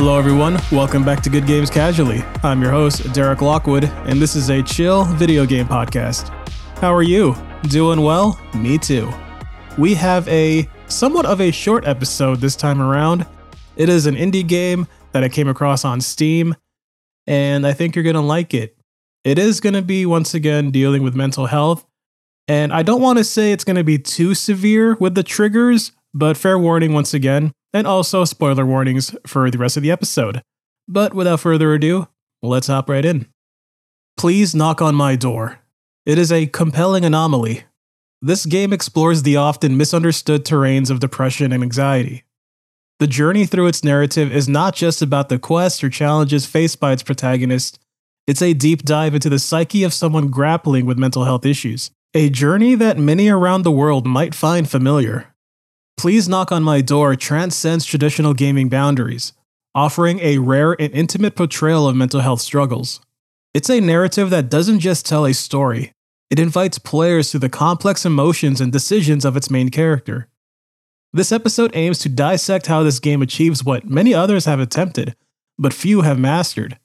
Hello, everyone. Welcome back to Good Games Casually. I'm your host, Derek Lockwood, and this is a chill video game podcast. How are you? Doing well? Me too. We have a somewhat of a short episode this time around. It is an indie game that I came across on Steam, and I think you're going to like it. It is going to be, once again, dealing with mental health, and I don't want to say it's going to be too severe with the triggers, but fair warning once again and also spoiler warnings for the rest of the episode. But without further ado, let's hop right in. Please knock on my door. It is a compelling anomaly. This game explores the often misunderstood terrains of depression and anxiety. The journey through its narrative is not just about the quests or challenges faced by its protagonist, it's a deep dive into the psyche of someone grappling with mental health issues, a journey that many around the world might find familiar. Please Knock on My Door transcends traditional gaming boundaries, offering a rare and intimate portrayal of mental health struggles. It's a narrative that doesn't just tell a story, it invites players through the complex emotions and decisions of its main character. This episode aims to dissect how this game achieves what many others have attempted, but few have mastered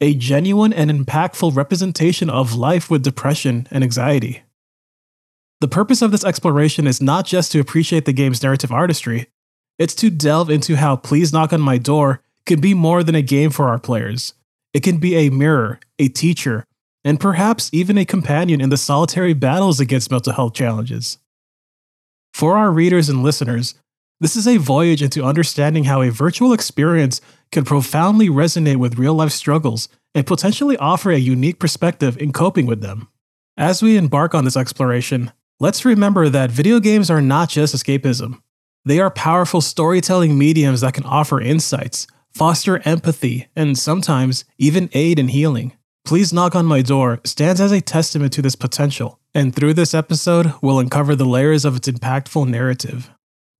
a genuine and impactful representation of life with depression and anxiety. The purpose of this exploration is not just to appreciate the game's narrative artistry, it's to delve into how Please Knock on My Door can be more than a game for our players. It can be a mirror, a teacher, and perhaps even a companion in the solitary battles against mental health challenges. For our readers and listeners, this is a voyage into understanding how a virtual experience can profoundly resonate with real life struggles and potentially offer a unique perspective in coping with them. As we embark on this exploration, Let's remember that video games are not just escapism. They are powerful storytelling mediums that can offer insights, foster empathy, and sometimes even aid in healing. Please Knock on My Door stands as a testament to this potential, and through this episode, we'll uncover the layers of its impactful narrative.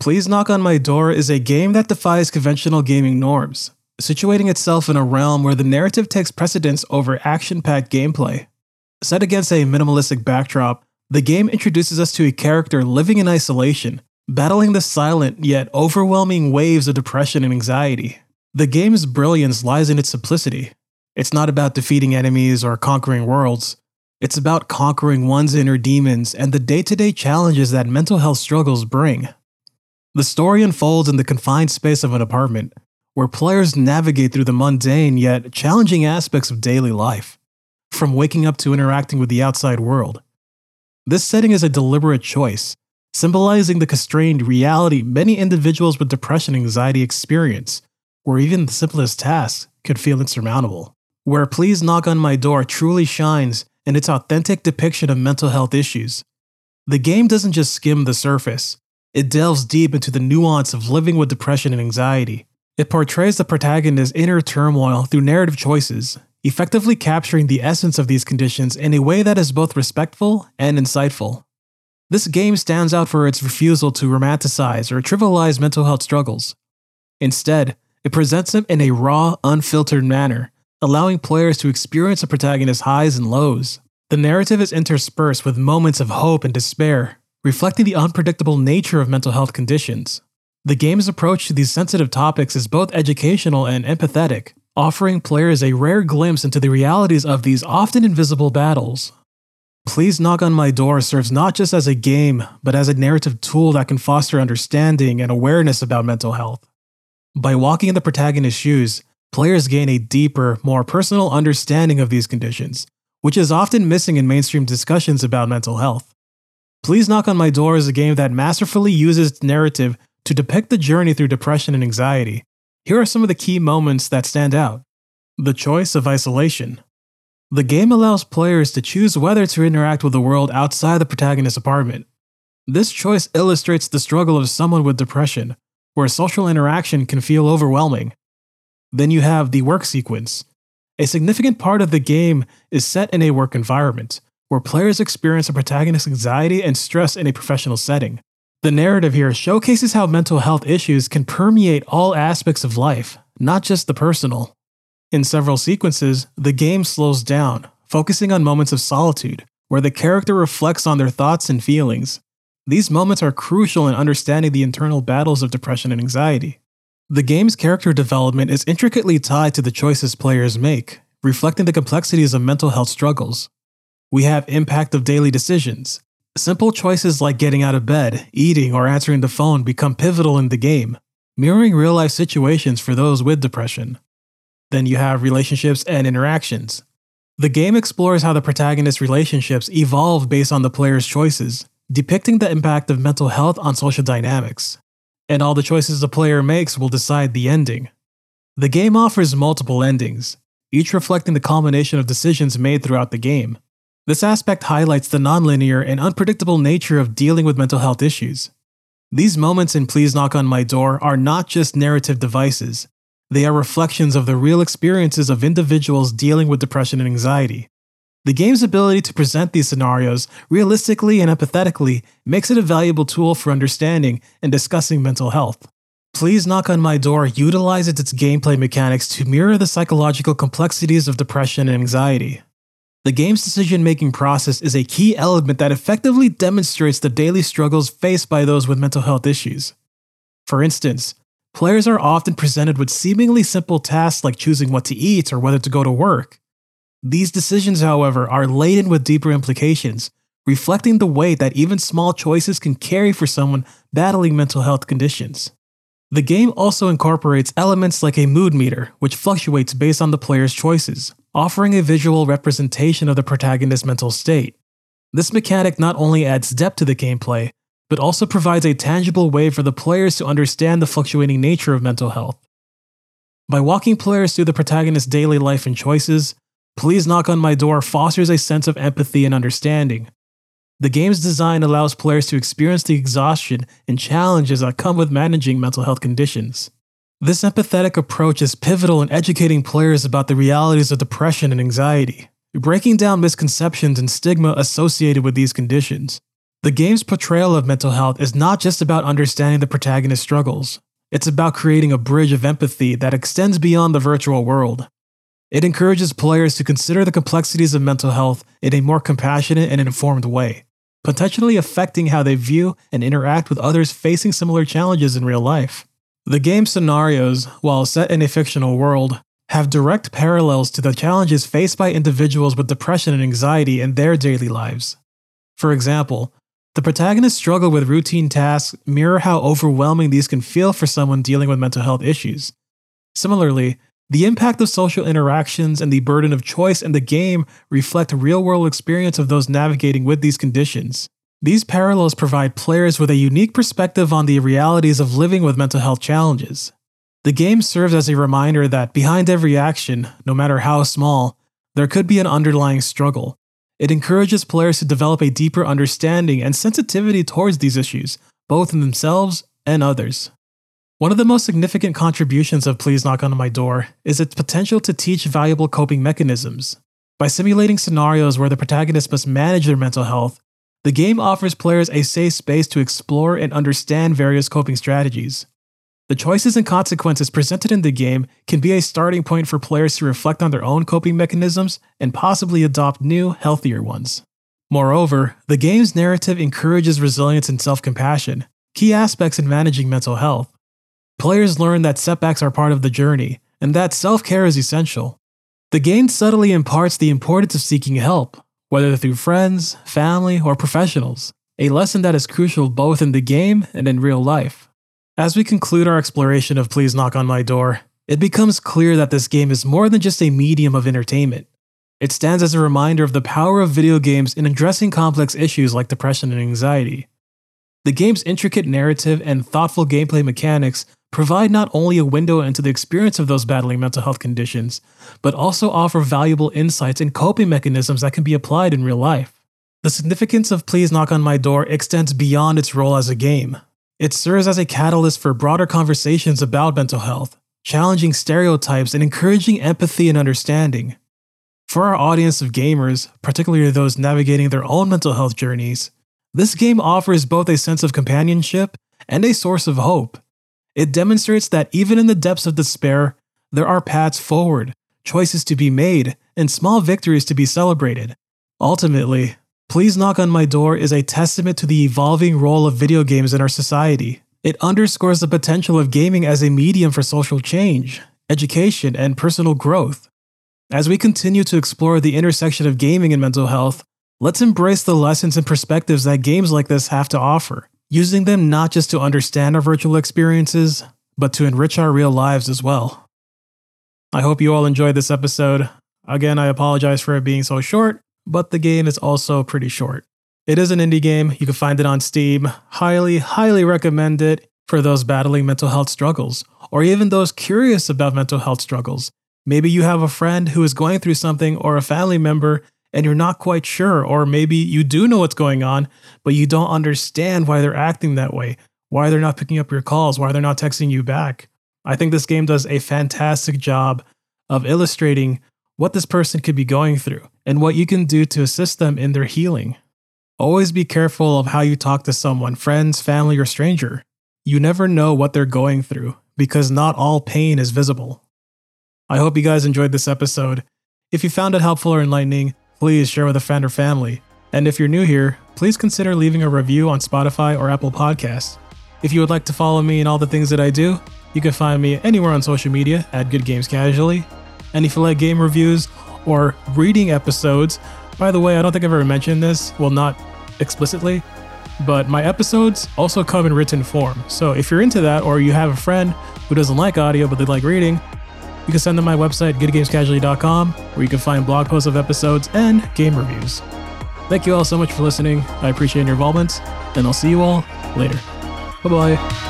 Please Knock on My Door is a game that defies conventional gaming norms, situating itself in a realm where the narrative takes precedence over action packed gameplay. Set against a minimalistic backdrop, the game introduces us to a character living in isolation, battling the silent yet overwhelming waves of depression and anxiety. The game's brilliance lies in its simplicity. It's not about defeating enemies or conquering worlds. It's about conquering one's inner demons and the day to day challenges that mental health struggles bring. The story unfolds in the confined space of an apartment, where players navigate through the mundane yet challenging aspects of daily life, from waking up to interacting with the outside world. This setting is a deliberate choice, symbolizing the constrained reality many individuals with depression and anxiety experience, where even the simplest tasks could feel insurmountable. Where Please Knock on My Door truly shines in its authentic depiction of mental health issues. The game doesn't just skim the surface, it delves deep into the nuance of living with depression and anxiety. It portrays the protagonist's inner turmoil through narrative choices, effectively capturing the essence of these conditions in a way that is both respectful and insightful. This game stands out for its refusal to romanticize or trivialize mental health struggles. Instead, it presents them in a raw, unfiltered manner, allowing players to experience the protagonist's highs and lows. The narrative is interspersed with moments of hope and despair, reflecting the unpredictable nature of mental health conditions. The game's approach to these sensitive topics is both educational and empathetic, offering players a rare glimpse into the realities of these often invisible battles. Please Knock on My Door serves not just as a game, but as a narrative tool that can foster understanding and awareness about mental health. By walking in the protagonist's shoes, players gain a deeper, more personal understanding of these conditions, which is often missing in mainstream discussions about mental health. Please Knock on My Door is a game that masterfully uses narrative to depict the journey through depression and anxiety, here are some of the key moments that stand out. The choice of isolation. The game allows players to choose whether to interact with the world outside the protagonist's apartment. This choice illustrates the struggle of someone with depression, where social interaction can feel overwhelming. Then you have the work sequence. A significant part of the game is set in a work environment, where players experience a protagonist's anxiety and stress in a professional setting. The narrative here showcases how mental health issues can permeate all aspects of life, not just the personal. In several sequences, the game slows down, focusing on moments of solitude, where the character reflects on their thoughts and feelings. These moments are crucial in understanding the internal battles of depression and anxiety. The game's character development is intricately tied to the choices players make, reflecting the complexities of mental health struggles. We have impact of daily decisions. Simple choices like getting out of bed, eating, or answering the phone become pivotal in the game, mirroring real life situations for those with depression. Then you have relationships and interactions. The game explores how the protagonist's relationships evolve based on the player's choices, depicting the impact of mental health on social dynamics. And all the choices the player makes will decide the ending. The game offers multiple endings, each reflecting the culmination of decisions made throughout the game. This aspect highlights the nonlinear and unpredictable nature of dealing with mental health issues. These moments in Please Knock on My Door are not just narrative devices, they are reflections of the real experiences of individuals dealing with depression and anxiety. The game's ability to present these scenarios realistically and empathetically makes it a valuable tool for understanding and discussing mental health. Please Knock on My Door utilizes its gameplay mechanics to mirror the psychological complexities of depression and anxiety. The game's decision making process is a key element that effectively demonstrates the daily struggles faced by those with mental health issues. For instance, players are often presented with seemingly simple tasks like choosing what to eat or whether to go to work. These decisions, however, are laden with deeper implications, reflecting the weight that even small choices can carry for someone battling mental health conditions. The game also incorporates elements like a mood meter, which fluctuates based on the player's choices, offering a visual representation of the protagonist's mental state. This mechanic not only adds depth to the gameplay, but also provides a tangible way for the players to understand the fluctuating nature of mental health. By walking players through the protagonist's daily life and choices, Please Knock on My Door fosters a sense of empathy and understanding. The game's design allows players to experience the exhaustion and challenges that come with managing mental health conditions. This empathetic approach is pivotal in educating players about the realities of depression and anxiety, breaking down misconceptions and stigma associated with these conditions. The game's portrayal of mental health is not just about understanding the protagonist's struggles, it's about creating a bridge of empathy that extends beyond the virtual world. It encourages players to consider the complexities of mental health in a more compassionate and informed way, potentially affecting how they view and interact with others facing similar challenges in real life. The game's scenarios, while set in a fictional world, have direct parallels to the challenges faced by individuals with depression and anxiety in their daily lives. For example, the protagonist's struggle with routine tasks mirror how overwhelming these can feel for someone dealing with mental health issues. Similarly, the impact of social interactions and the burden of choice in the game reflect real world experience of those navigating with these conditions. These parallels provide players with a unique perspective on the realities of living with mental health challenges. The game serves as a reminder that behind every action, no matter how small, there could be an underlying struggle. It encourages players to develop a deeper understanding and sensitivity towards these issues, both in themselves and others. One of the most significant contributions of Please Knock on My Door is its potential to teach valuable coping mechanisms. By simulating scenarios where the protagonist must manage their mental health, the game offers players a safe space to explore and understand various coping strategies. The choices and consequences presented in the game can be a starting point for players to reflect on their own coping mechanisms and possibly adopt new, healthier ones. Moreover, the game's narrative encourages resilience and self compassion, key aspects in managing mental health. Players learn that setbacks are part of the journey, and that self care is essential. The game subtly imparts the importance of seeking help, whether through friends, family, or professionals, a lesson that is crucial both in the game and in real life. As we conclude our exploration of Please Knock on My Door, it becomes clear that this game is more than just a medium of entertainment. It stands as a reminder of the power of video games in addressing complex issues like depression and anxiety. The game's intricate narrative and thoughtful gameplay mechanics provide not only a window into the experience of those battling mental health conditions, but also offer valuable insights and coping mechanisms that can be applied in real life. The significance of Please Knock on My Door extends beyond its role as a game. It serves as a catalyst for broader conversations about mental health, challenging stereotypes and encouraging empathy and understanding. For our audience of gamers, particularly those navigating their own mental health journeys, this game offers both a sense of companionship and a source of hope. It demonstrates that even in the depths of despair, there are paths forward, choices to be made, and small victories to be celebrated. Ultimately, Please Knock on My Door is a testament to the evolving role of video games in our society It underscores the potential of gaming as a medium for social change, education, and personal growth. As we continue to explore the intersection of gaming and mental health, let's embrace the lessons and perspectives that games like this have to offer, using them not just to understand our virtual experiences, but to enrich our real lives as well. I hope you all enjoyed this episode. Again, I apologize for it being so short, but the game is also pretty short. It is an indie game. You can find it on Steam. Highly, highly recommend it for those battling mental health struggles, or even those curious about mental health struggles. Maybe you have a friend who is going through something, or a family member, and you're not quite sure, or maybe you do know what's going on, but you don't understand why they're acting that way, why they're not picking up your calls, why they're not texting you back. I think this game does a fantastic job of illustrating what this person could be going through and what you can do to assist them in their healing. Always be careful of how you talk to someone, friends, family, or stranger. You never know what they're going through because not all pain is visible. I hope you guys enjoyed this episode. If you found it helpful or enlightening, please share with a friend or family. And if you're new here, please consider leaving a review on Spotify or Apple Podcasts. If you would like to follow me in all the things that I do, you can find me anywhere on social media at Good Games Casually. And if you like game reviews or reading episodes, by the way, I don't think I've ever mentioned this, well, not explicitly, but my episodes also come in written form. So if you're into that, or you have a friend who doesn't like audio but they like reading, you can send them my website, goodgamescasually.com, where you can find blog posts of episodes and game reviews. Thank you all so much for listening. I appreciate your involvement, and I'll see you all later. Bye bye.